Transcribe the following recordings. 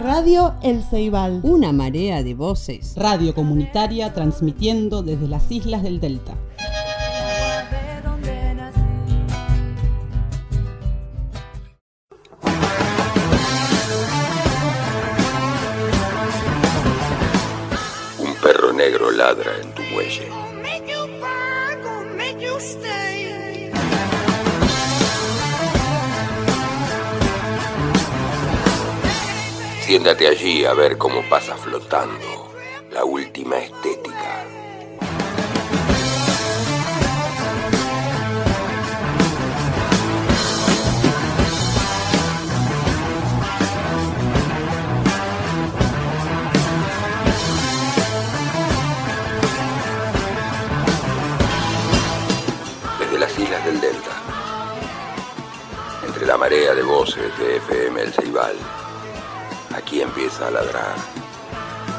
Radio El Ceibal. Una marea de voces. Radio comunitaria transmitiendo desde las islas del Delta. Siéntate allí a ver cómo pasa flotando la última estética. Desde las islas del Delta, entre la marea de voces de FM El Ceibal, aquí empieza a ladrar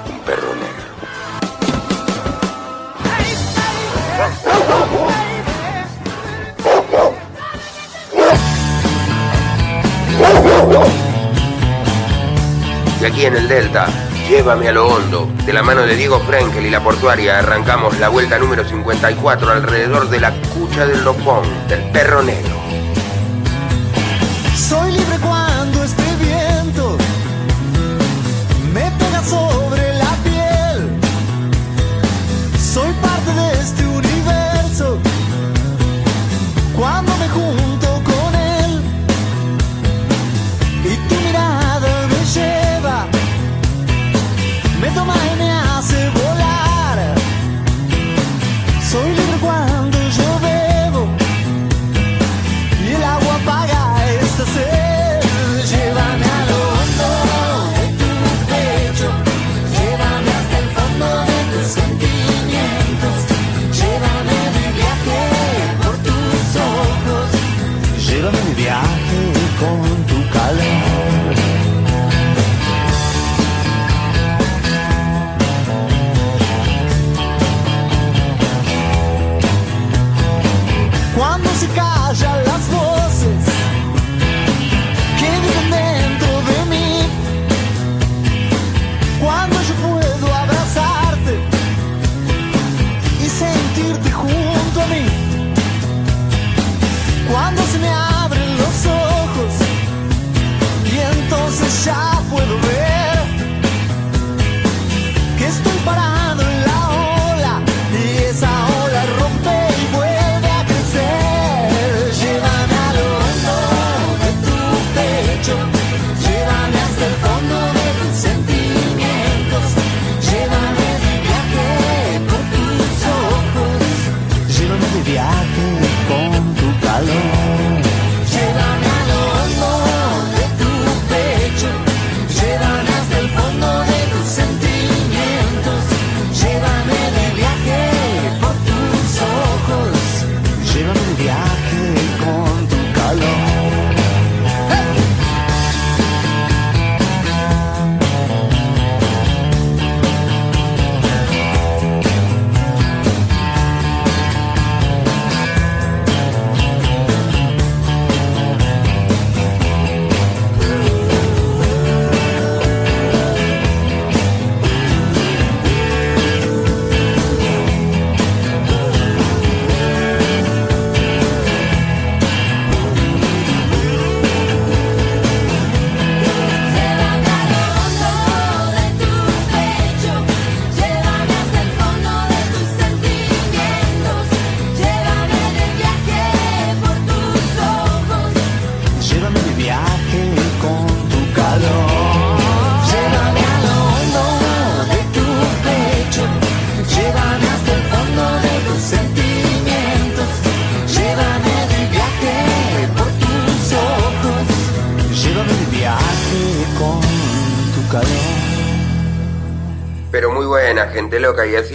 un perro negro. Y aquí en el Delta, llévame a lo hondo. De la mano de Diego Frenkel y la portuaria arrancamos la vuelta número 54 alrededor de la cucha del lopón, del perro negro. Soy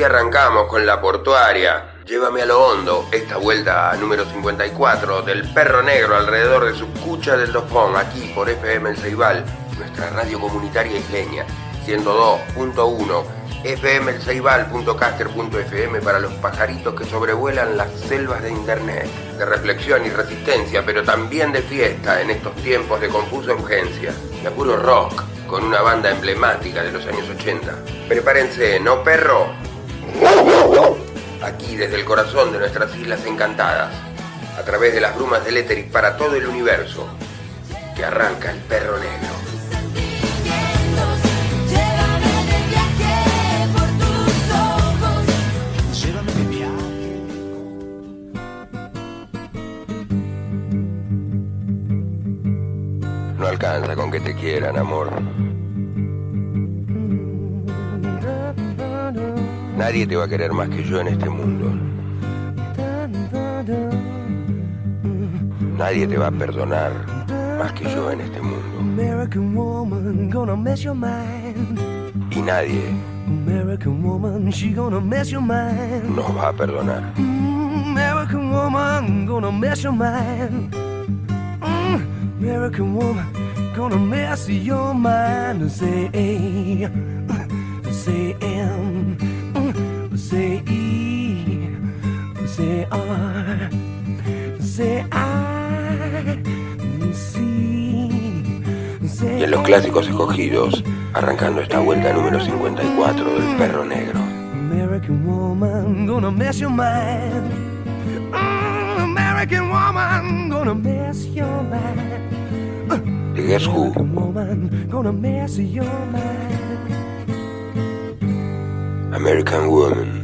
arrancamos con la portuaria. Llévame a lo hondo, esta vuelta número 54 del perro negro alrededor de su cucha del Dopón, aquí por FM El Ceibal, nuestra radio comunitaria isleña, 102.1 fmelceibal.caster.fm para los pajaritos que sobrevuelan las selvas de internet, de reflexión y resistencia, pero también de fiesta en estos tiempos de confusa urgencia, de puro rock, con una banda emblemática de los años 80. Prepárense, ¿no perro? Aquí desde el corazón de nuestras islas encantadas, a través de las brumas del éter y para todo el universo, que arranca el perro negro. No alcanza con que te quieran, amor. Nadie te va a querer más que yo en este mundo. Nadie te va a perdonar más que yo en este mundo. American woman, gonna mess your mind. Y nadie American woman, she gonna mess your mind. nos va a perdonar. Mm, American woman, gonna mess your mind. Mm, American woman, gonna mess your mind. Say A, say E, I. Y en los clásicos escogidos, arrancando esta vuelta número 54 del perro negro. American woman, gonna mess your mind. Mm, American woman, gonna mess your mind. De Guess Who, American woman, gonna mess your mind. American Woman.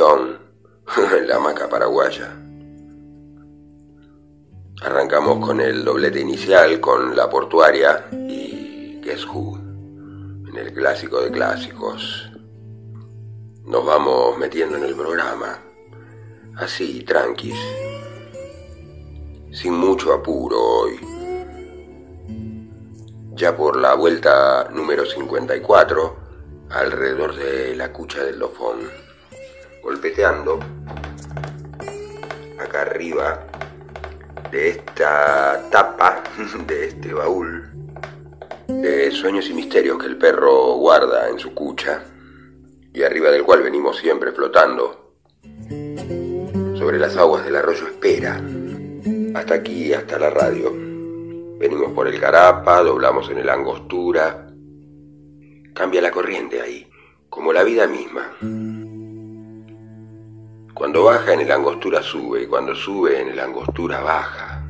en la hamaca paraguaya. Arrancamos con el doblete inicial, con La Portuaria y Guess Who, en el clásico de clásicos. Nos vamos metiendo en el programa, así, tranquis, sin mucho apuro hoy. Ya por la vuelta número 54, alrededor de la cucha del dofón, golpeteando acá arriba de esta tapa, de este baúl, de sueños y misterios que el perro guarda en su cucha y arriba del cual venimos siempre flotando sobre las aguas del arroyo Espera, hasta aquí, hasta la radio. Venimos por el Carapa, doblamos en el Angostura. Cambia la corriente ahí, como la vida misma. Cuando baja en el Angostura sube y cuando sube en el Angostura baja.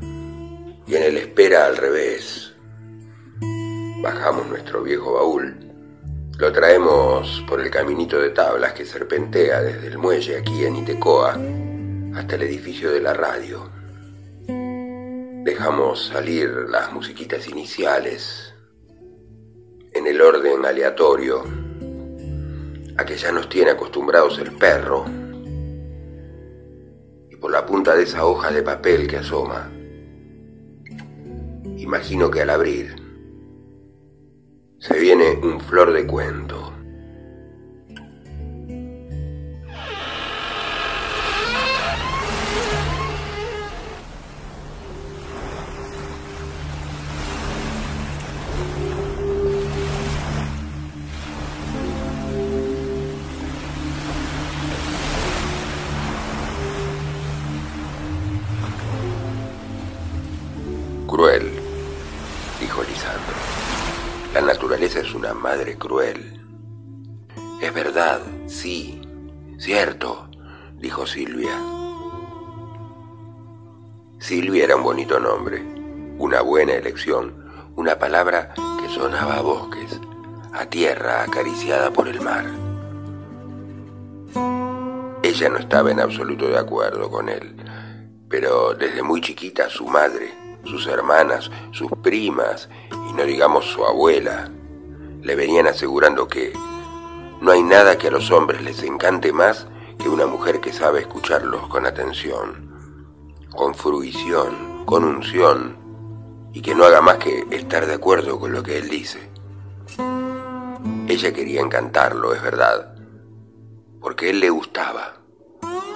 Y en el Espera al revés. Bajamos nuestro viejo baúl. Lo traemos por el caminito de tablas que serpentea desde el muelle aquí en Itecoa hasta el edificio de la radio. Dejamos salir las musiquitas iniciales en el orden aleatorio a que ya nos tiene acostumbrados el perro por la punta de esa hoja de papel que asoma. Imagino que al abrir se viene un flor de cuento. Cruel. Es verdad, sí, cierto, dijo Silvia. Silvia era un bonito nombre, una buena elección, una palabra que sonaba a bosques, a tierra acariciada por el mar. Ella no estaba en absoluto de acuerdo con él, pero desde muy chiquita su madre, sus hermanas, sus primas y no digamos su abuela, le venían asegurando que no hay nada que a los hombres les encante más que una mujer que sabe escucharlos con atención, con fruición, con unción, y que no haga más que estar de acuerdo con lo que él dice. Ella quería encantarlo, es verdad, porque él le gustaba,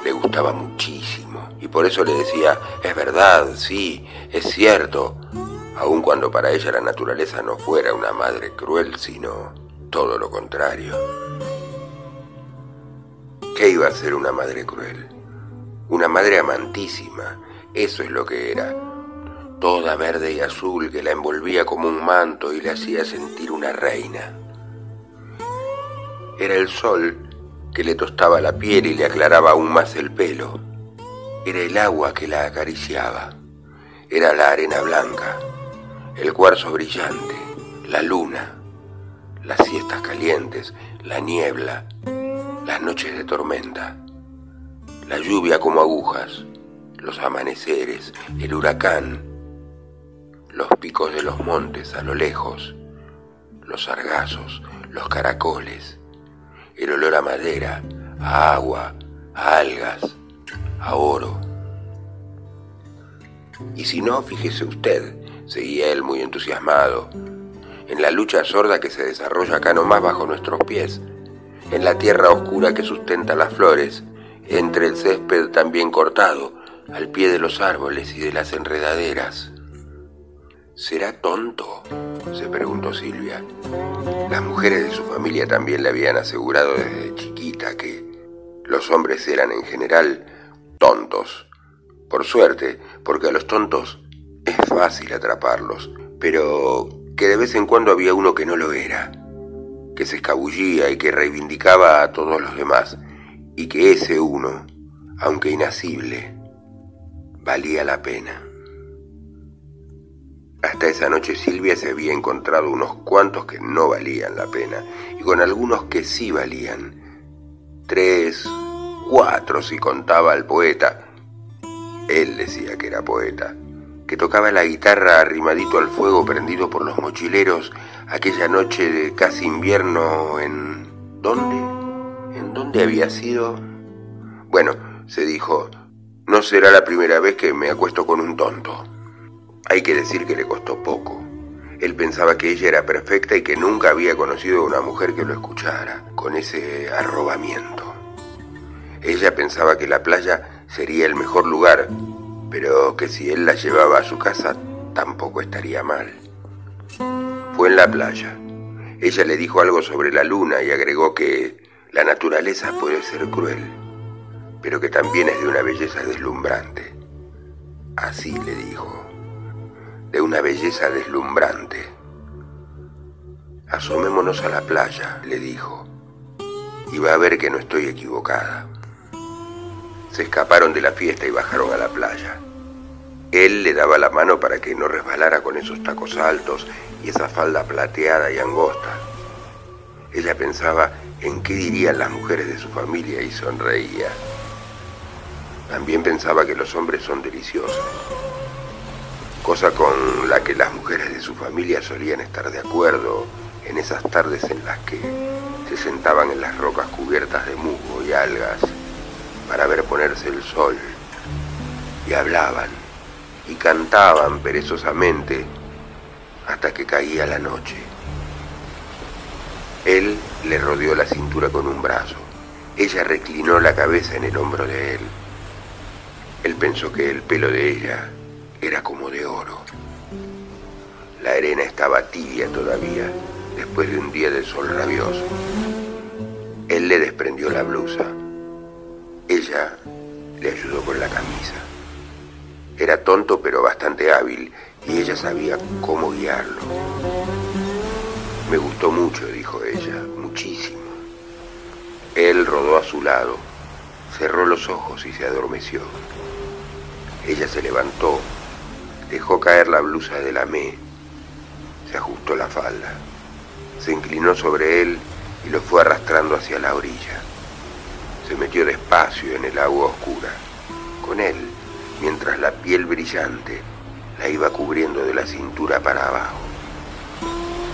le gustaba muchísimo, y por eso le decía, es verdad, sí, es cierto, aun cuando para ella la naturaleza no fuera una madre cruel, sino todo lo contrario. ¿Qué iba a ser una madre cruel? Una madre amantísima, eso es lo que era. Toda verde y azul que la envolvía como un manto y le hacía sentir una reina. Era el sol que le tostaba la piel y le aclaraba aún más el pelo. Era el agua que la acariciaba. Era la arena blanca, el cuarzo brillante, la luna, las siestas calientes, la niebla, las noches de tormenta, la lluvia como agujas, los amaneceres, el huracán, los picos de los montes a lo lejos, los sargazos, los caracoles, el olor a madera, a agua, a algas, a oro. Y si no, fíjese usted, seguía él muy entusiasmado, en la lucha sorda que se desarrolla acá nomás bajo nuestros pies, en la tierra oscura que sustenta las flores, entre el césped también cortado, al pie de los árboles y de las enredaderas. ¿Será tonto? se preguntó Silvia. Las mujeres de su familia también le habían asegurado desde chiquita que los hombres eran en general tontos. Por suerte, porque a los tontos es fácil atraparlos, pero que de vez en cuando había uno que no lo era, que se escabullía y que reivindicaba a todos los demás, y que ese uno, aunque inacible, valía la pena. Hasta esa noche Silvia se había encontrado unos cuantos que no valían la pena y con algunos que sí valían. Tres, cuatro si contaba al poeta. Él decía que era poeta, que tocaba la guitarra arrimadito al fuego prendido por los mochileros aquella noche de casi invierno en... ¿Dónde? ¿En dónde había sido? Bueno, se dijo, no será la primera vez que me acuesto con un tonto. Hay que decir que le costó poco. Él pensaba que ella era perfecta y que nunca había conocido a una mujer que lo escuchara, con ese arrobamiento. Ella pensaba que la playa sería el mejor lugar, pero que si él la llevaba a su casa tampoco estaría mal. Fue en la playa. Ella le dijo algo sobre la luna y agregó que la naturaleza puede ser cruel, pero que también es de una belleza deslumbrante. Así le dijo de una belleza deslumbrante. Asomémonos a la playa, le dijo, y va a ver que no estoy equivocada. Se escaparon de la fiesta y bajaron a la playa. Él le daba la mano para que no resbalara con esos tacos altos y esa falda plateada y angosta. Ella pensaba en qué dirían las mujeres de su familia y sonreía. También pensaba que los hombres son deliciosos cosa con la que las mujeres de su familia solían estar de acuerdo en esas tardes en las que se sentaban en las rocas cubiertas de musgo y algas para ver ponerse el sol y hablaban y cantaban perezosamente hasta que caía la noche. Él le rodeó la cintura con un brazo. Ella reclinó la cabeza en el hombro de él. Él pensó que el pelo de ella era como de oro. La arena estaba tibia todavía, después de un día de sol rabioso. Él le desprendió la blusa. Ella le ayudó con la camisa. Era tonto pero bastante hábil y ella sabía cómo guiarlo. Me gustó mucho, dijo ella, muchísimo. Él rodó a su lado, cerró los ojos y se adormeció. Ella se levantó Dejó caer la blusa de la me, se ajustó la falda, se inclinó sobre él y lo fue arrastrando hacia la orilla. Se metió despacio en el agua oscura, con él, mientras la piel brillante la iba cubriendo de la cintura para abajo.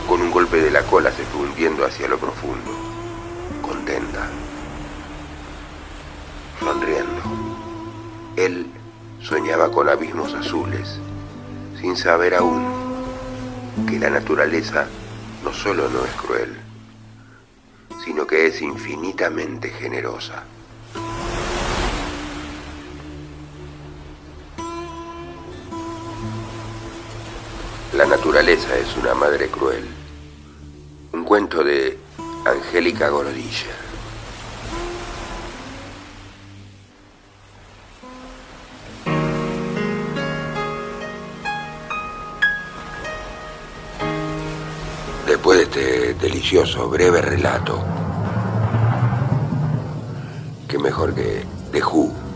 Con un golpe de la cola se fue hundiendo hacia lo profundo, contenta, sonriendo. Él soñaba con abismos azules sin saber aún que la naturaleza no solo no es cruel, sino que es infinitamente generosa. La naturaleza es una madre cruel. Un cuento de Angélica Gorodilla. Breve relato, que mejor que The Who.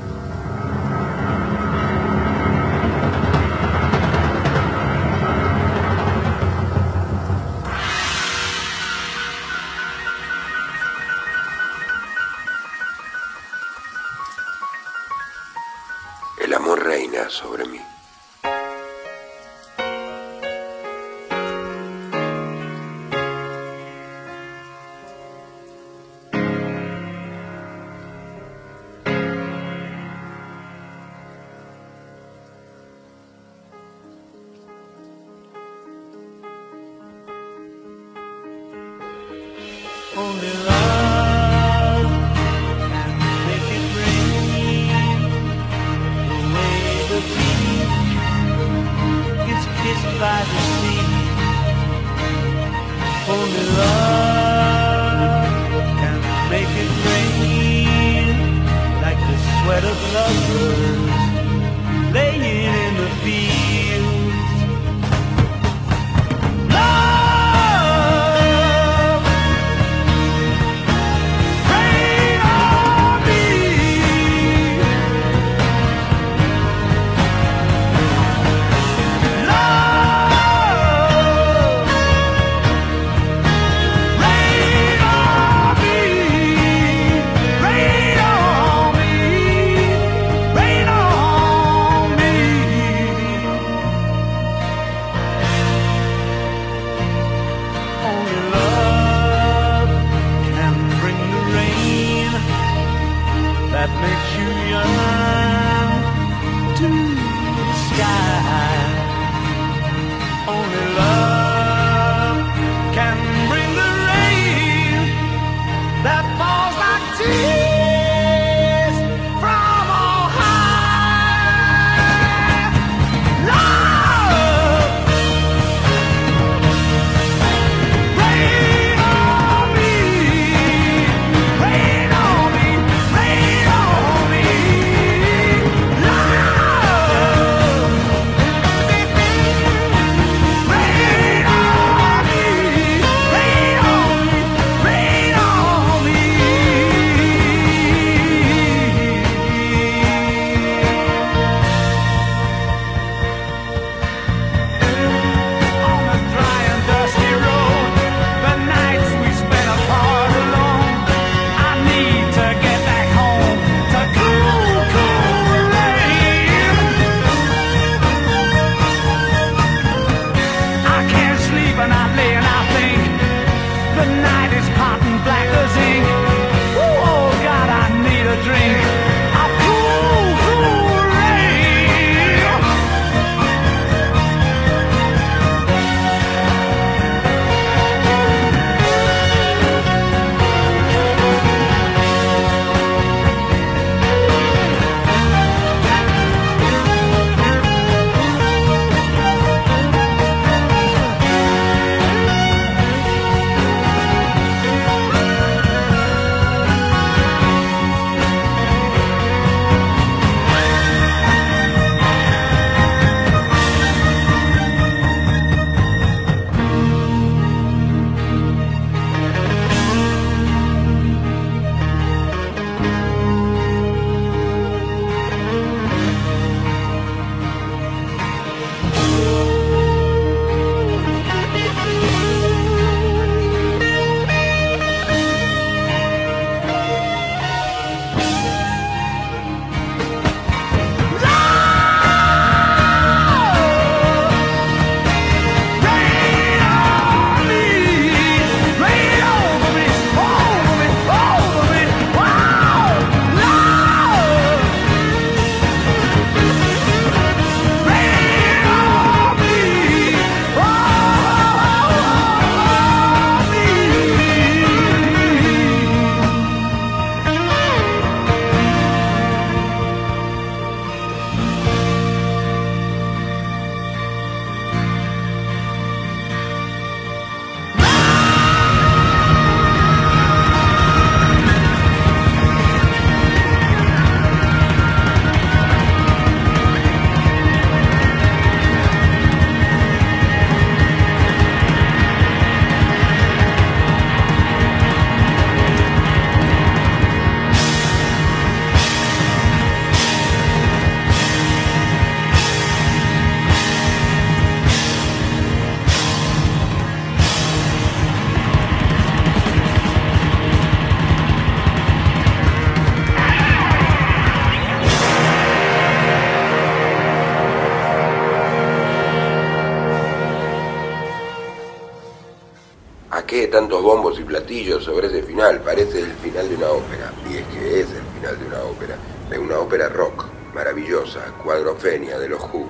Parece el final de una ópera. Y es que es el final de una ópera. De una ópera rock, maravillosa, cuadrofenia de los Who,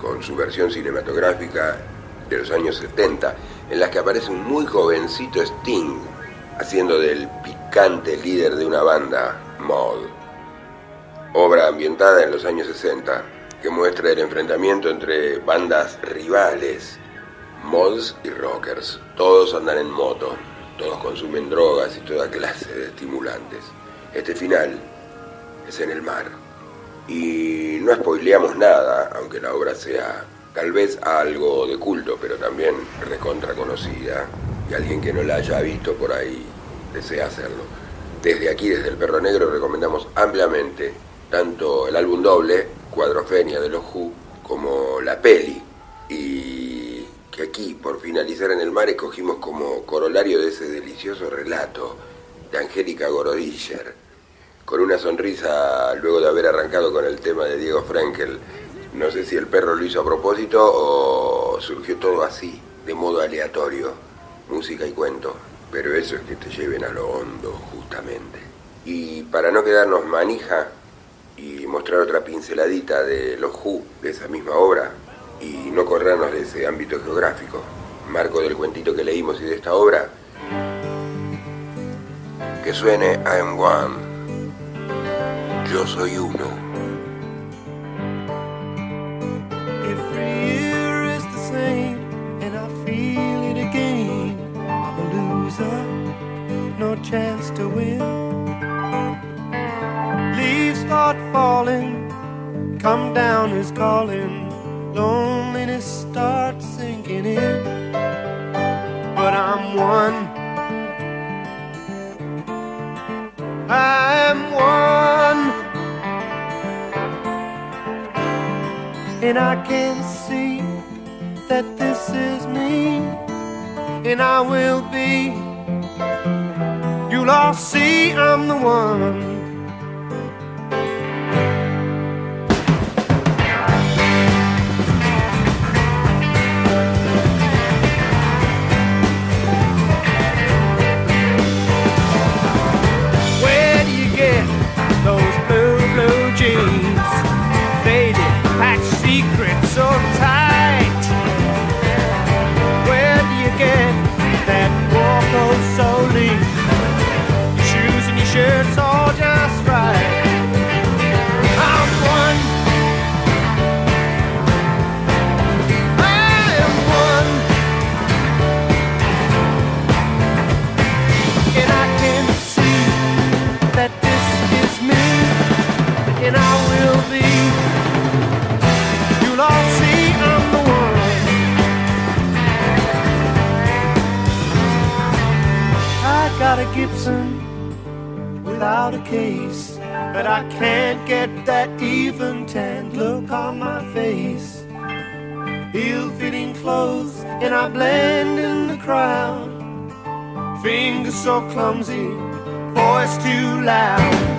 con su versión cinematográfica de los años 70, en la que aparece un muy jovencito Sting, haciendo del picante líder de una banda, Mod. Obra ambientada en los años 60, que muestra el enfrentamiento entre bandas rivales mods y rockers. Todos andan en moto, todos consumen drogas y toda clase de estimulantes. Este final es en el mar. Y no spoileamos nada, aunque la obra sea tal vez algo de culto, pero también recontra conocida. Y alguien que no la haya visto por ahí desea hacerlo. Desde aquí, desde el Perro Negro, recomendamos ampliamente tanto el álbum doble, Cuadrofenia de los Who, como la peli. Y aquí, por finalizar en el mar, escogimos como corolario de ese delicioso relato de Angélica Gorodischer, con una sonrisa luego de haber arrancado con el tema de Diego Frankel. No sé si el perro lo hizo a propósito o surgió todo así, de modo aleatorio, música y cuento, pero eso es que te lleven a lo hondo, justamente. Y para no quedarnos manija, mostrar otra pinceladita de los Who de esa misma obra y no corrernos de ese ámbito geográfico. Marco del cuentito que leímos y de esta obra, que suene I am one. Yo soy uno. Every year is the same, and I feel it again. I'm a loser, no chance to win. Leaves start falling, come down is calling. Loneliness starts sinking in, but I'm one. I'm one. And I can see that this is me, and I will be. You'll all see I'm the one. Gibson without a case, but I can't get that even tanned look on my face. Ill-fitting clothes, and I blend in the crowd. Fingers so clumsy, voice too loud.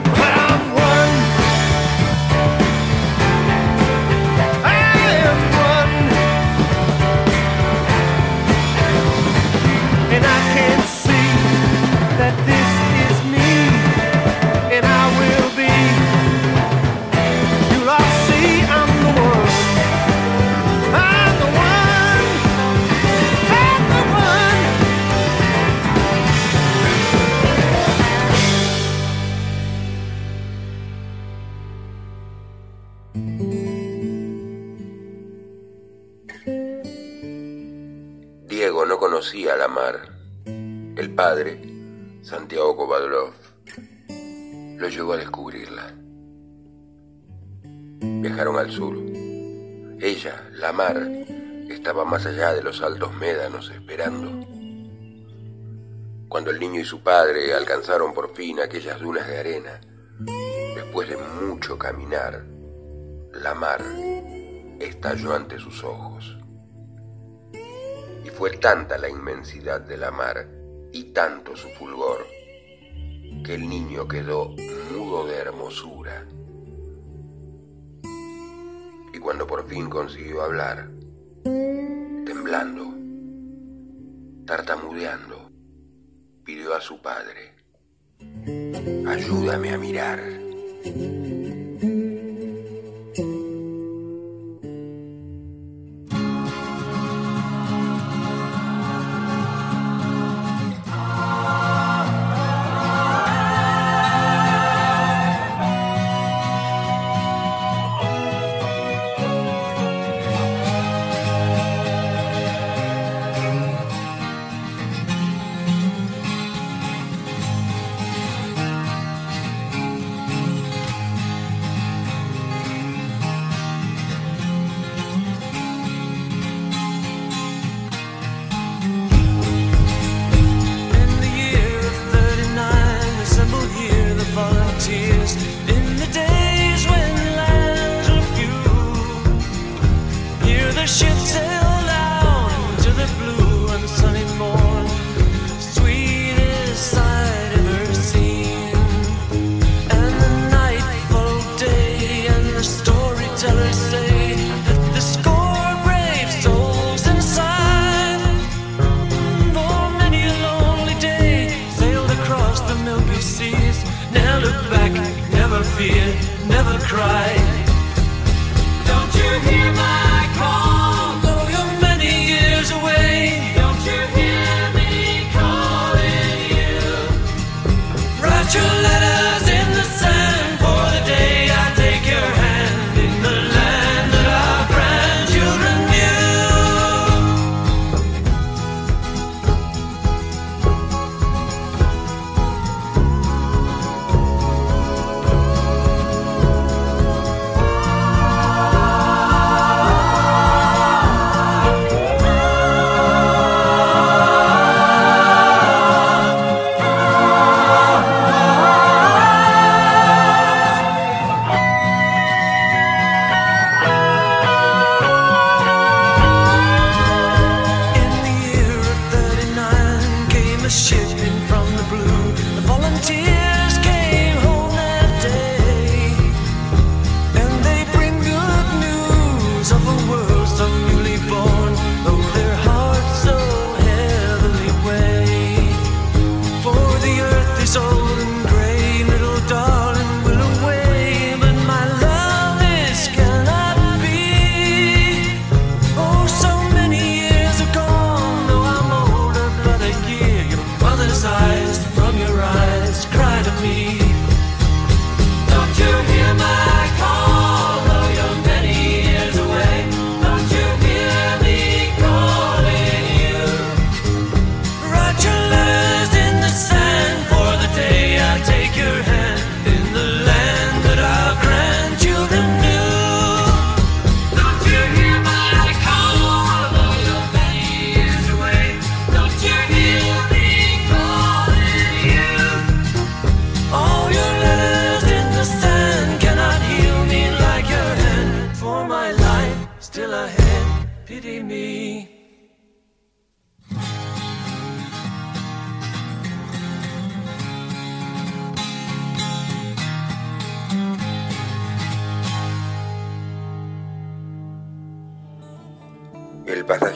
Conocía la mar. El padre, Santiago Kovadlov, lo llevó a descubrirla. Viajaron al sur. Ella, la mar, estaba más allá de los altos médanos esperando. Cuando el niño y su padre alcanzaron por fin aquellas dunas de arena, después de mucho caminar, la mar estalló ante sus ojos. Y fue tanta la inmensidad de la mar y tanto su fulgor, que el niño quedó mudo de hermosura. Y cuando por fin consiguió hablar, temblando, tartamudeando, pidió a su padre, ayúdame a mirar. Seas. Never looked back, never fear, never cry.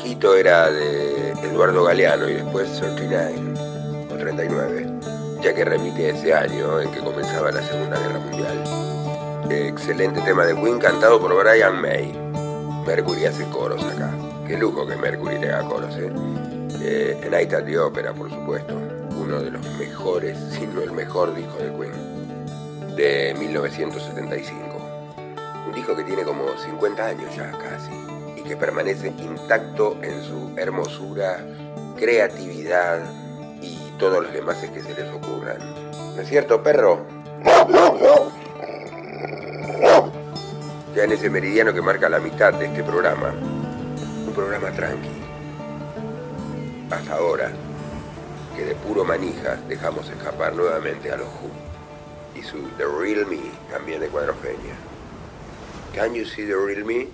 Era de Eduardo Galeano y después 39 o 39, ya que remite ese año en que comenzaba la Segunda Guerra Mundial. Excelente tema de Queen cantado por Brian May. Mercury hace coros acá. Qué lujo que Mercury tenga coros, ¿eh? eh en Night at the Opera, por supuesto. Uno de los mejores, si no el mejor disco de Queen. De 1975. Un disco que tiene como 50 años ya casi que permanece intacto en su hermosura, creatividad y todos los demás que se les ocurran. ¿No es cierto, perro? Ya en ese meridiano que marca la mitad de este programa, un programa tranqui. Hasta ahora, que de puro manijas dejamos escapar nuevamente a los Who y su The Real Me, también de Cuadrofeña. Can you see the real me?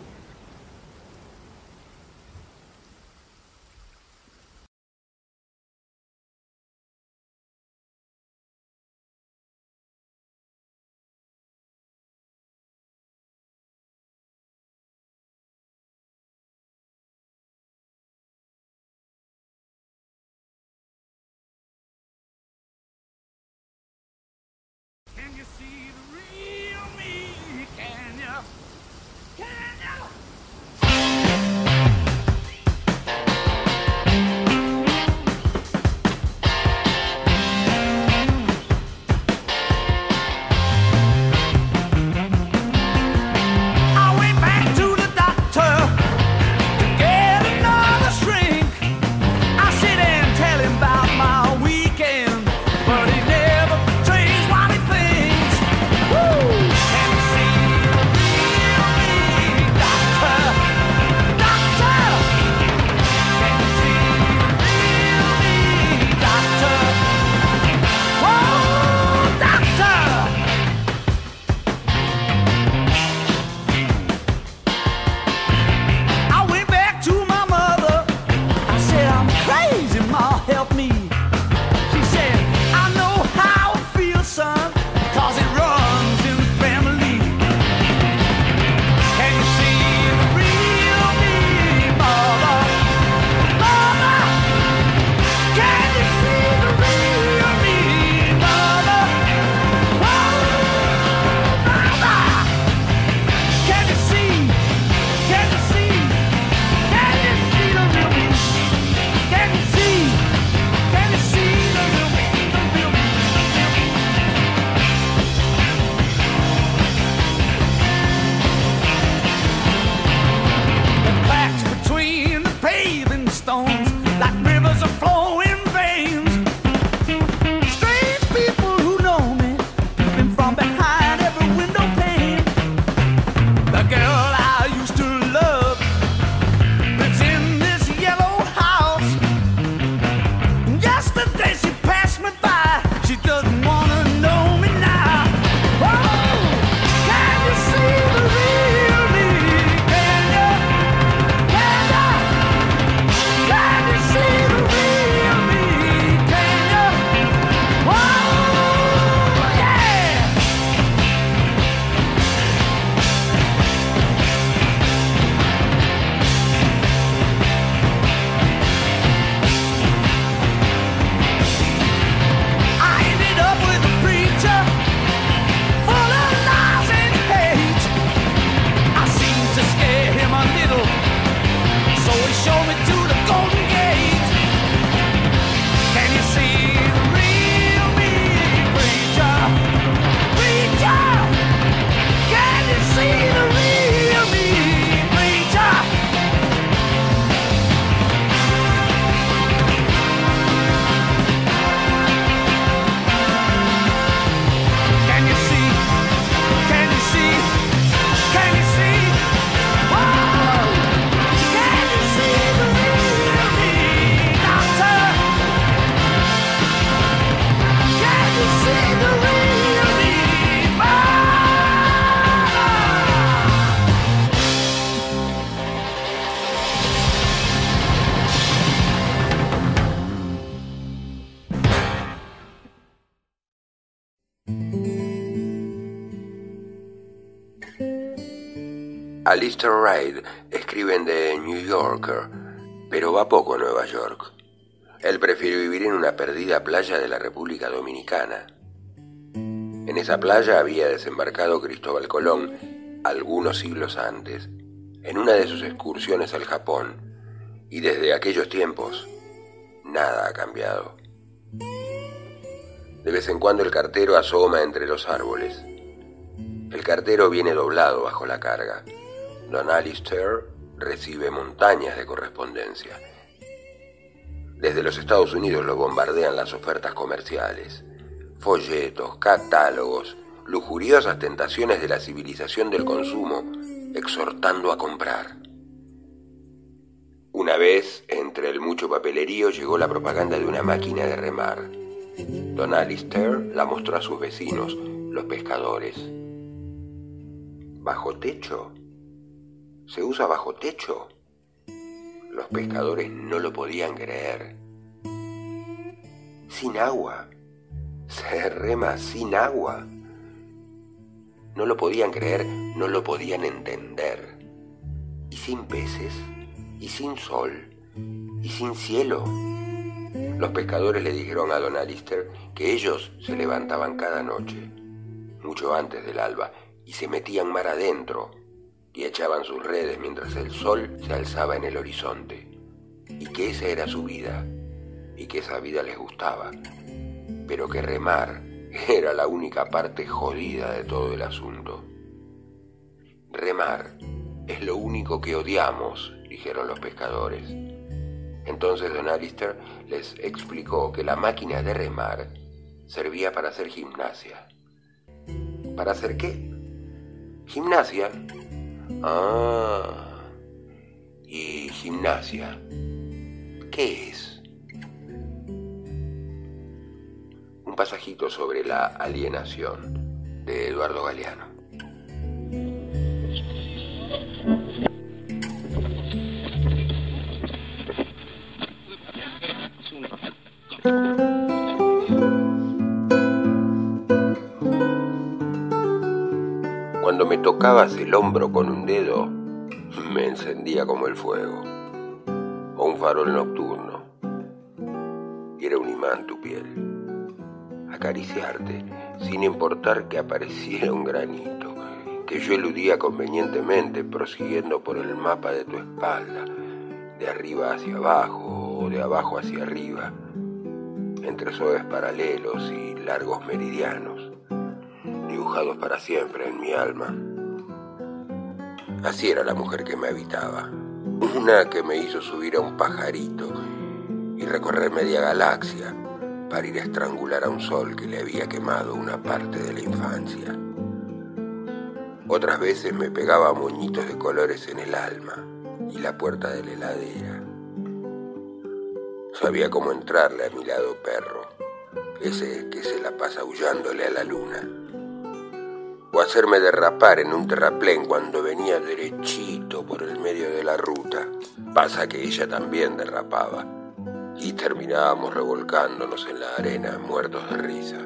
Alistair Reid escribe en The New Yorker, pero va poco a Nueva York. Él prefiere vivir en una perdida playa de la República Dominicana. En esa playa había desembarcado Cristóbal Colón algunos siglos antes, en una de sus excursiones al Japón, y desde aquellos tiempos nada ha cambiado. De vez en cuando el cartero asoma entre los árboles. El cartero viene doblado bajo la carga. Don Alistair recibe montañas de correspondencia. Desde los Estados Unidos lo bombardean las ofertas comerciales, folletos, catálogos, lujuriosas tentaciones de la civilización del consumo, exhortando a comprar. Una vez, entre el mucho papelerío, llegó la propaganda de una máquina de remar. Don Alistair la mostró a sus vecinos, los pescadores. ¿Bajo techo? ¿Se usa bajo techo? Los pescadores no lo podían creer. Sin agua. Se rema sin agua. No lo podían creer, no lo podían entender. Y sin peces, y sin sol, y sin cielo. Los pescadores le dijeron a don Alistair que ellos se levantaban cada noche, mucho antes del alba, y se metían mar adentro y echaban sus redes mientras el sol se alzaba en el horizonte, y que esa era su vida, y que esa vida les gustaba, pero que remar era la única parte jodida de todo el asunto. Remar es lo único que odiamos, dijeron los pescadores. Entonces don Alistair les explicó que la máquina de remar servía para hacer gimnasia. ¿Para hacer qué? Gimnasia. Ah. ¿Y gimnasia? ¿Qué es? Un pasajito sobre la alienación de Eduardo Galeano. Cuando me tocabas el hombro con un dedo, me encendía como el fuego, o un farol nocturno. Era un imán tu piel. Acariciarte, sin importar que apareciera un granito, que yo eludía convenientemente prosiguiendo por el mapa de tu espalda, de arriba hacia abajo o de abajo hacia arriba, entre suaves paralelos y largos meridianos dibujados para siempre en mi alma. Así era la mujer que me habitaba, una que me hizo subir a un pajarito y recorrer media galaxia para ir a estrangular a un sol que le había quemado una parte de la infancia. Otras veces me pegaba moñitos de colores en el alma y la puerta de la heladera. Sabía cómo entrarle a mi lado perro, ese que se la pasa aullándole a la luna o hacerme derrapar en un terraplén cuando venía derechito por el medio de la ruta. Pasa que ella también derrapaba y terminábamos revolcándonos en la arena muertos de risa.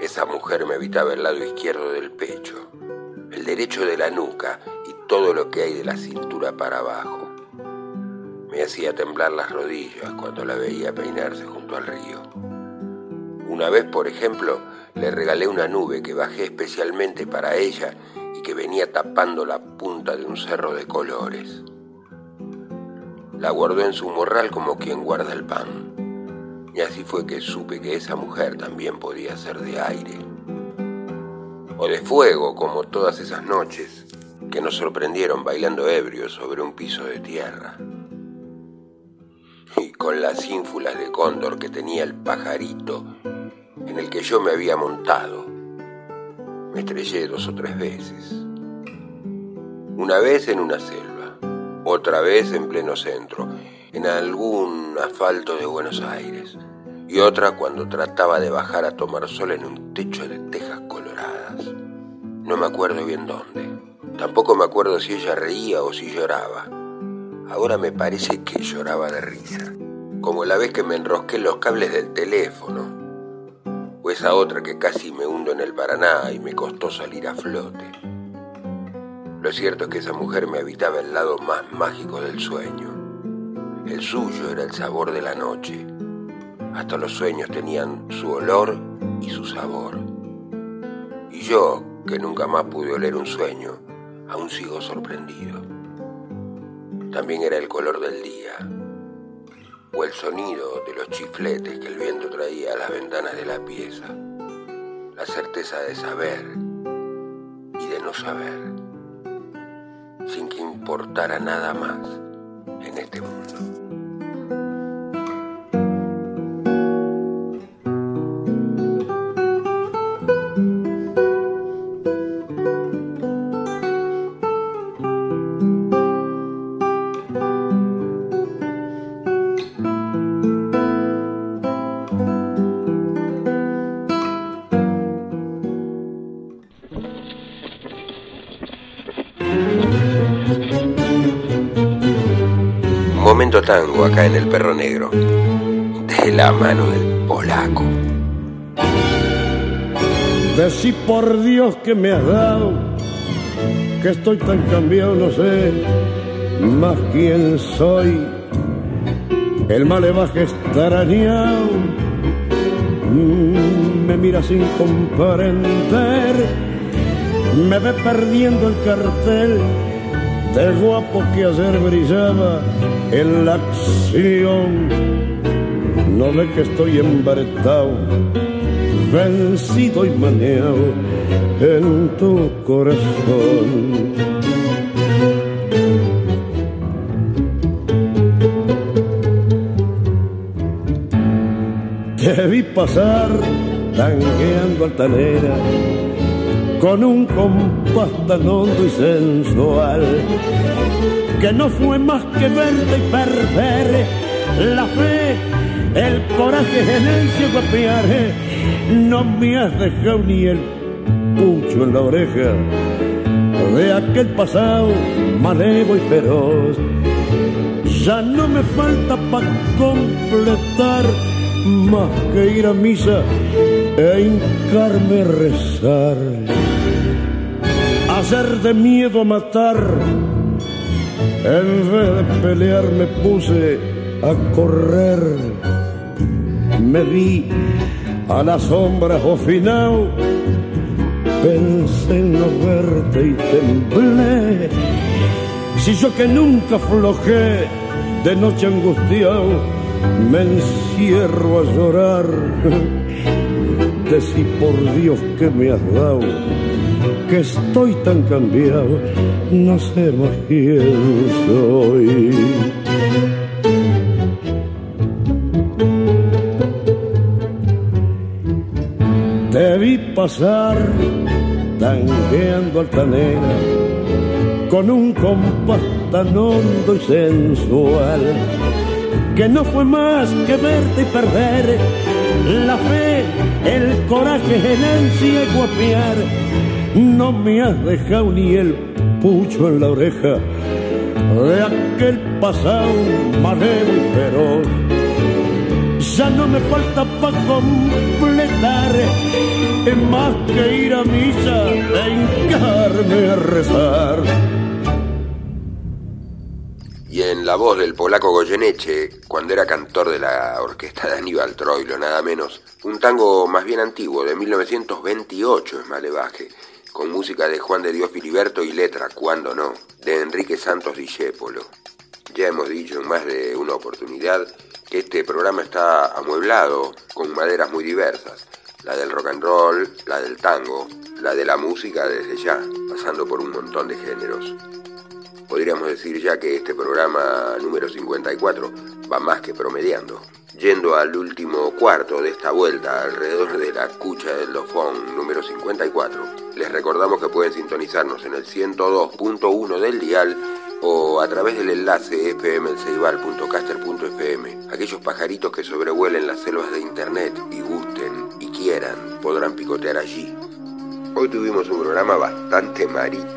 Esa mujer me evitaba el lado izquierdo del pecho, el derecho de la nuca y todo lo que hay de la cintura para abajo. Me hacía temblar las rodillas cuando la veía peinarse junto al río. Una vez, por ejemplo, le regalé una nube que bajé especialmente para ella y que venía tapando la punta de un cerro de colores. La guardó en su morral como quien guarda el pan. Y así fue que supe que esa mujer también podía ser de aire. O de fuego, como todas esas noches que nos sorprendieron bailando ebrios sobre un piso de tierra. Y con las ínfulas de cóndor que tenía el pajarito en el que yo me había montado. Me estrellé dos o tres veces. Una vez en una selva, otra vez en pleno centro, en algún asfalto de Buenos Aires, y otra cuando trataba de bajar a tomar sol en un techo de tejas coloradas. No me acuerdo bien dónde. Tampoco me acuerdo si ella reía o si lloraba. Ahora me parece que lloraba de risa, como la vez que me enrosqué en los cables del teléfono o esa otra que casi me hundo en el Paraná y me costó salir a flote. Lo cierto es que esa mujer me habitaba el lado más mágico del sueño. El suyo era el sabor de la noche. Hasta los sueños tenían su olor y su sabor. Y yo, que nunca más pude oler un sueño, aún sigo sorprendido. También era el color del día, o el sonido de los chifletes que el viento traía a las ventanas de la pieza, la certeza de saber y de no saber, sin que importara nada más en este mundo. Tango acá en el Perro Negro, de la mano del polaco. Decí por Dios que me has dado, que estoy tan cambiado, no sé más quién soy. El malevaje extrañado mm, me mira sin comprender, me ve perdiendo el cartel de guapo que ayer brillaba en la acción. No ve que estoy embaretado, vencido y maneado en tu corazón. Te vi pasar tangueando altanera con un compás tan hondo y sensual que no fue más que verte y perder la fe, el coraje el cielo guapear. No me has dejado ni el pucho en la oreja de aquel pasado malevo y feroz. Ya no me falta para completar más que ir a misa e hincarme a rezar. De miedo a matar, en vez de pelear me puse a correr. Me vi a la sombra ofinao, pensé en no verte y temblé. Si yo que nunca flojé de noche angustiado, me encierro a llorar. Decí por Dios que me has dado, que estoy tan cambiado, no sé más quién soy. Te vi pasar tangueando altanera con un compás tan hondo y sensual que no fue más que verte y perder la fe, el coraje el ciego apiar. No me has dejado ni el pucho en la oreja de aquel pasado malevo y feroz. Ya no me falta para completar es más que ir a misa e hincarme a rezar. Y en la voz del polaco Goyeneche, cuando era cantor de la orquesta de Aníbal Troilo, nada menos, un tango más bien antiguo, de 1928 es Malevaje, con música de Juan de Dios Filiberto y letra, cuando no, de Enrique Santos Discépolo. Ya hemos dicho en más de una oportunidad que este programa está amueblado con maderas muy diversas, la del rock and roll, la del tango, la de la música desde ya, pasando por un montón de géneros. Podríamos decir ya que este programa número 54 va más que promediando. Yendo al último cuarto de esta vuelta alrededor de la cucha del dofón número 54, les recordamos que pueden sintonizarnos en el 102.1 del dial o a través del enlace fmelceibal.caster.fm. Aquellos pajaritos que sobrevuelen las selvas de internet y gusten y quieran podrán picotear allí. Hoy tuvimos un programa bastante marítimo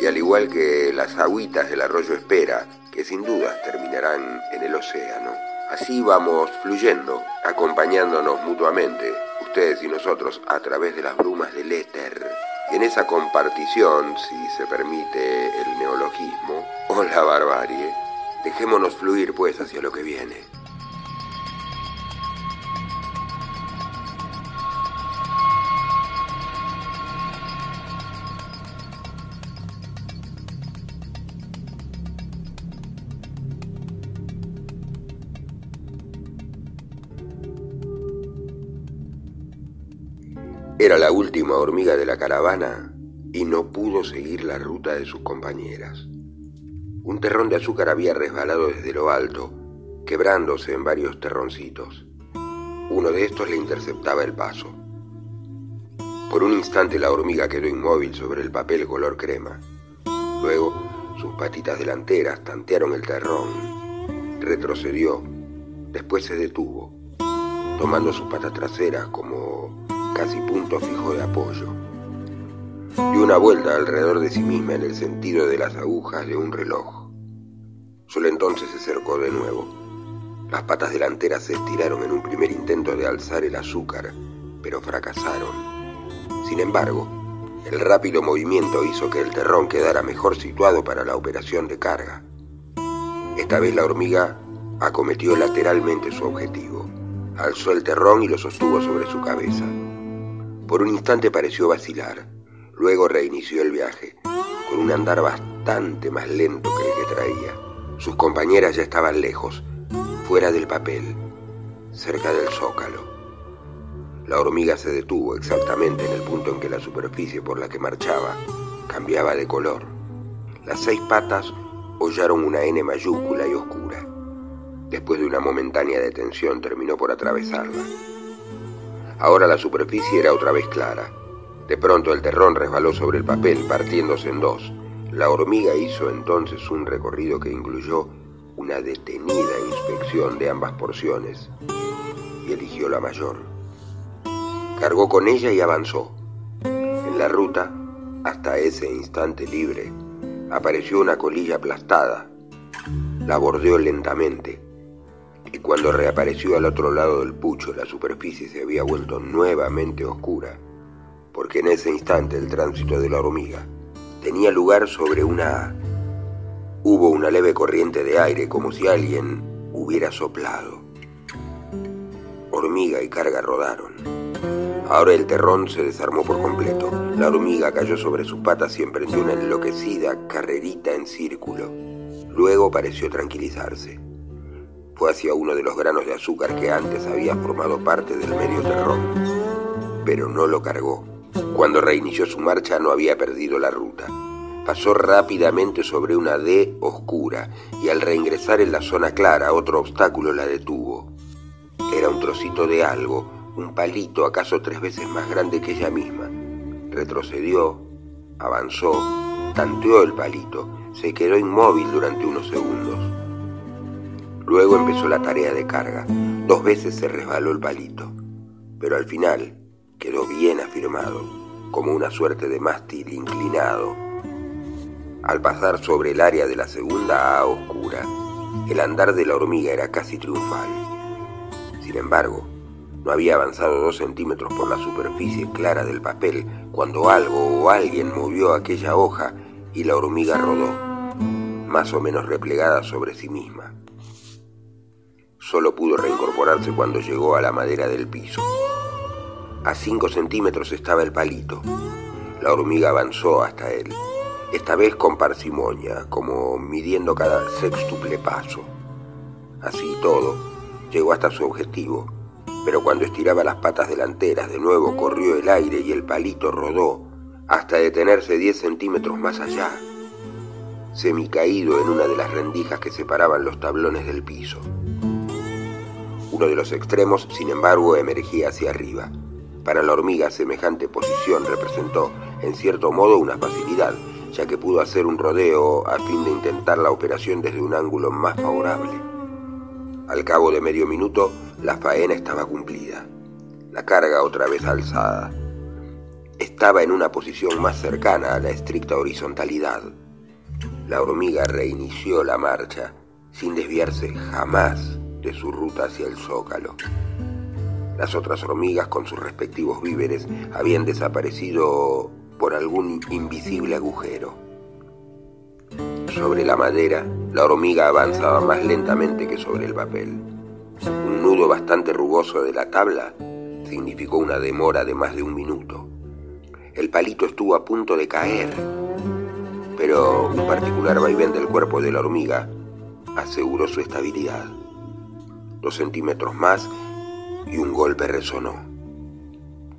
y al igual que las agüitas del arroyo Espera, que sin dudas terminarán en el océano. Así vamos fluyendo, acompañándonos mutuamente, ustedes y nosotros, a través de las brumas del éter. En esa compartición, si se permite el neologismo, o la barbarie, dejémonos fluir pues hacia lo que viene. Era la última hormiga de la caravana y no pudo seguir la ruta de sus compañeras. Un terrón de azúcar había resbalado desde lo alto, quebrándose en varios terroncitos. Uno de estos le interceptaba el paso. Por un instante la hormiga quedó inmóvil sobre el papel color crema. Luego sus patitas delanteras tantearon el terrón. Retrocedió, después se detuvo, tomando sus patas traseras como casi punto fijo de apoyo. Dio una vuelta alrededor de sí misma en el sentido de las agujas de un reloj. Solo entonces se acercó de nuevo. Las patas delanteras se estiraron en un primer intento de alzar el azúcar, pero fracasaron. Sin embargo, el rápido movimiento hizo que el terrón quedara mejor situado para la operación de carga. Esta vez la hormiga acometió lateralmente su objetivo. Alzó el terrón y lo sostuvo sobre su cabeza. Por un instante pareció vacilar, luego reinició el viaje, con un andar bastante más lento que el que traía. Sus compañeras ya estaban lejos, fuera del papel, cerca del zócalo. La hormiga se detuvo exactamente en el punto en que la superficie por la que marchaba cambiaba de color. Las seis patas hollaron una N mayúscula y oscura. Después de una momentánea detención terminó por atravesarla. Ahora la superficie era otra vez clara. De pronto el terrón resbaló sobre el papel, partiéndose en dos. La hormiga hizo entonces un recorrido que incluyó una detenida inspección de ambas porciones y eligió la mayor. Cargó con ella y avanzó. En la ruta, hasta ese instante libre, apareció una colilla aplastada. La bordeó lentamente y cuando reapareció al otro lado del pucho la superficie se había vuelto nuevamente oscura, porque en ese instante el tránsito de la hormiga tenía lugar sobre una... Hubo una leve corriente de aire como si alguien hubiera soplado. Hormiga y carga rodaron. Ahora el terrón se desarmó por completo. La hormiga cayó sobre sus patas y emprendió una enloquecida carrerita en círculo. Luego pareció tranquilizarse. Fue hacia uno de los granos de azúcar que antes había formado parte del medio terrón, pero no lo cargó. Cuando reinició su marcha no había perdido la ruta. Pasó rápidamente sobre una D oscura y al reingresar en la zona clara otro obstáculo la detuvo. Era un trocito de algo, un palito acaso tres veces más grande que ella misma. Retrocedió, avanzó, tanteó el palito, se quedó inmóvil durante unos segundos. Luego empezó la tarea de carga. Dos veces se resbaló el palito, pero al final quedó bien afirmado, como una suerte de mástil inclinado. Al pasar sobre el área de la segunda A oscura, el andar de la hormiga era casi triunfal. Sin embargo, no había avanzado dos centímetros por la superficie clara del papel cuando algo o alguien movió aquella hoja y la hormiga rodó, más o menos replegada sobre sí misma. Solo pudo reincorporarse cuando llegó a la madera del piso. A cinco centímetros estaba el palito. La hormiga avanzó hasta él, esta vez con parsimonia, como midiendo cada sextuple paso. Así todo, llegó hasta su objetivo, pero cuando estiraba las patas delanteras de nuevo corrió el aire y el palito rodó hasta detenerse diez centímetros más allá, semicaído en una de las rendijas que separaban los tablones del piso. Uno de los extremos, sin embargo, emergía hacia arriba. Para la hormiga semejante posición representó, en cierto modo, una facilidad, ya que pudo hacer un rodeo a fin de intentar la operación desde un ángulo más favorable. Al cabo de medio minuto, la faena estaba cumplida. La carga otra vez alzada. Estaba en una posición más cercana a la estricta horizontalidad. La hormiga reinició la marcha, sin desviarse jamás de su ruta hacia el zócalo. Las otras hormigas con sus respectivos víveres habían desaparecido por algún invisible agujero. Sobre la madera, la hormiga avanzaba más lentamente que sobre el papel. Un nudo bastante rugoso de la tabla significó una demora de más de un minuto. El palito estuvo a punto de caer, pero un particular vaivén del cuerpo de la hormiga aseguró su estabilidad. Dos centímetros más y un golpe resonó.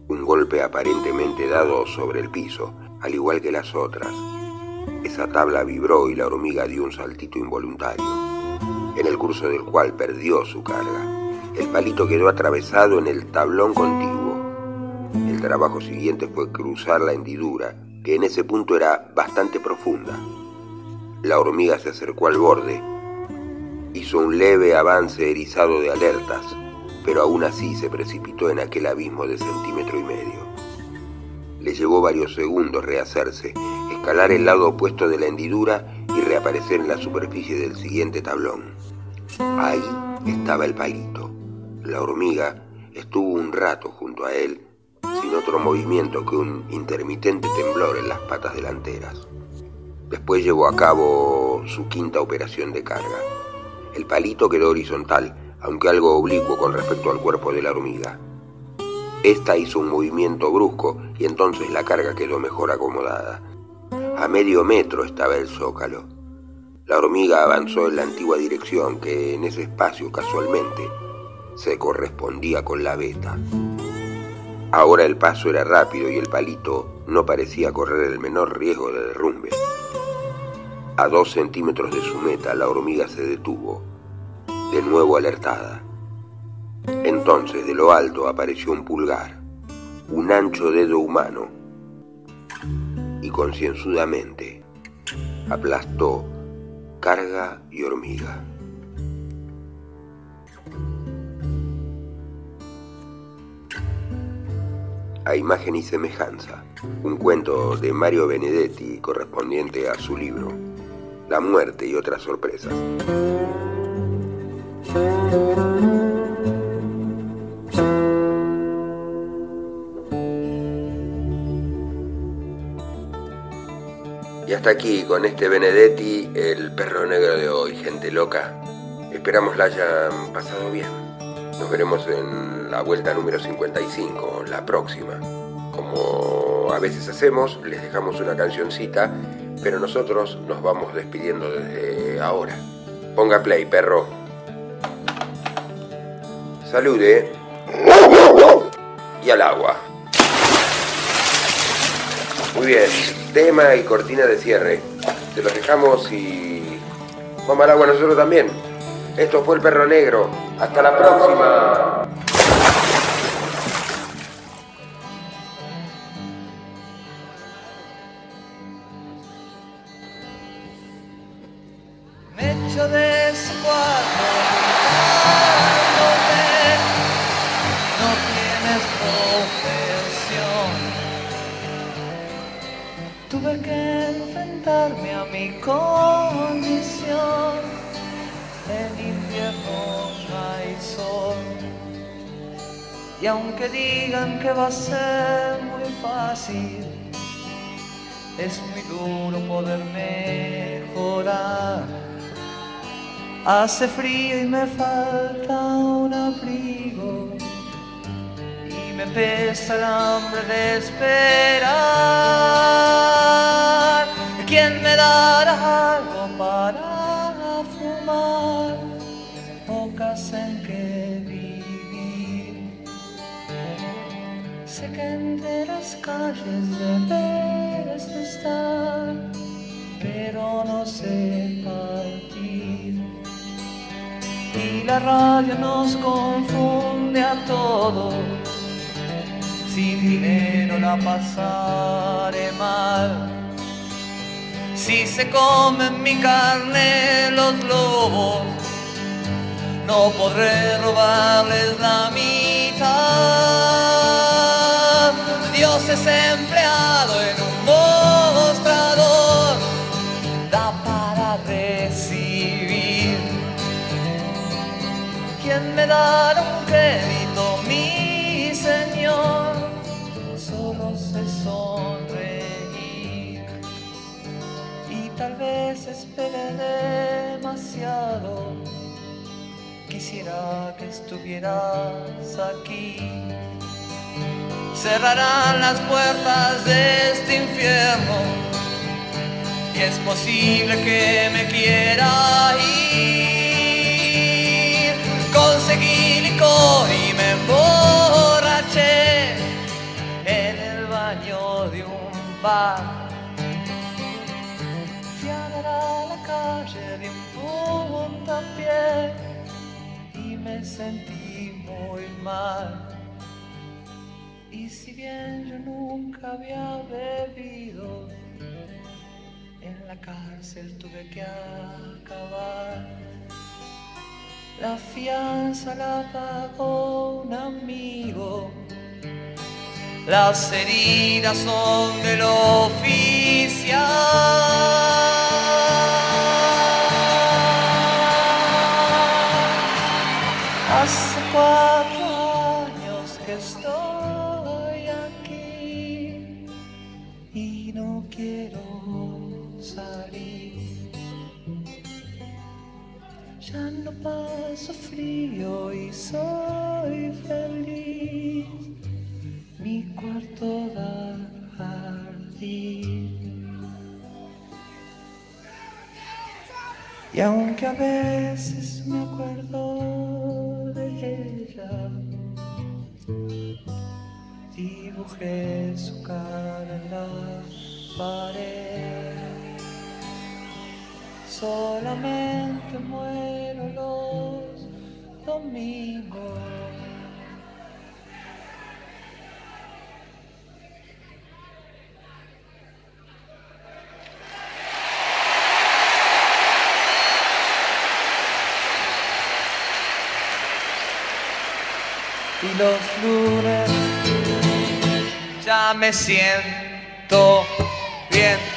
Un golpe aparentemente dado sobre el piso, al igual que las otras. Esa tabla vibró y la hormiga dio un saltito involuntario, en el curso del cual perdió su carga. El palito quedó atravesado en el tablón contiguo. El trabajo siguiente fue cruzar la hendidura, que en ese punto era bastante profunda. La hormiga se acercó al borde, hizo un leve avance erizado de alertas, pero aún así se precipitó en aquel abismo de centímetro y medio. Le llevó varios segundos rehacerse, escalar el lado opuesto de la hendidura y reaparecer en la superficie del siguiente tablón. Ahí estaba el palito. La hormiga estuvo un rato junto a él, sin otro movimiento que un intermitente temblor en las patas delanteras. Después llevó a cabo su quinta operación de carga. El palito quedó horizontal, aunque algo oblicuo con respecto al cuerpo de la hormiga. Esta hizo un movimiento brusco y entonces la carga quedó mejor acomodada. A medio metro estaba el zócalo. La hormiga avanzó en la antigua dirección que en ese espacio casualmente se correspondía con la veta. Ahora el paso era rápido y el palito no parecía correr el menor riesgo de derrumbe. A dos centímetros de su meta la hormiga se detuvo, de nuevo alertada. Entonces de lo alto apareció un pulgar, un ancho dedo humano, y concienzudamente aplastó carga y hormiga. A imagen y semejanza, un cuento de Mario Benedetti correspondiente a su libro La muerte y otras sorpresas. Y hasta aquí con este Benedetti, el perro negro de hoy, gente loca. Esperamos la hayan pasado bien. Nos veremos en la vuelta número 55, la próxima. Como a veces hacemos, les dejamos una cancioncita, pero nosotros nos vamos despidiendo desde ahora. Ponga play, perro. Salude. Y al agua. Muy bien, tema y cortina de cierre. Se los dejamos y vamos al agua nosotros también. Esto fue el perro negro. Hasta la próxima. A ser muy fácil, es muy duro poder mejorar. Hace frío y me falta un abrigo y me pesa el hambre de esperar. Y la radio nos confunde a todos. Sin dinero la pasaré mal. Si se comen mi carne los lobos, no podré robarles la mitad. Dios es empleado en un ¿Quién me dará un crédito, mi Señor? Solo sé sonreír. Tal vez espere demasiado. Quisiera que estuvieras aquí. Cerrarán las puertas de este infierno. Y es posible que me quiera ir. Conseguí licor y me emborraché en el baño de un bar. Fui a dar la calle de un puntapié y me sentí muy mal. Y si bien yo nunca había bebido, en la cárcel tuve que acabar. La fianza la pagó un amigo. Las heridas son del oficial. Ya no paso frío y soy feliz. Mi cuarto da jardín. Y aunque a veces me acuerdo de ella, dibujé su cara en la pared. Solamente muero los domingos. Y los lunes ya me siento bien.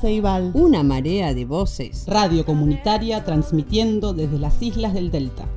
Ceibal. Una marea de voces. Radio comunitaria transmitiendo desde las islas del Delta.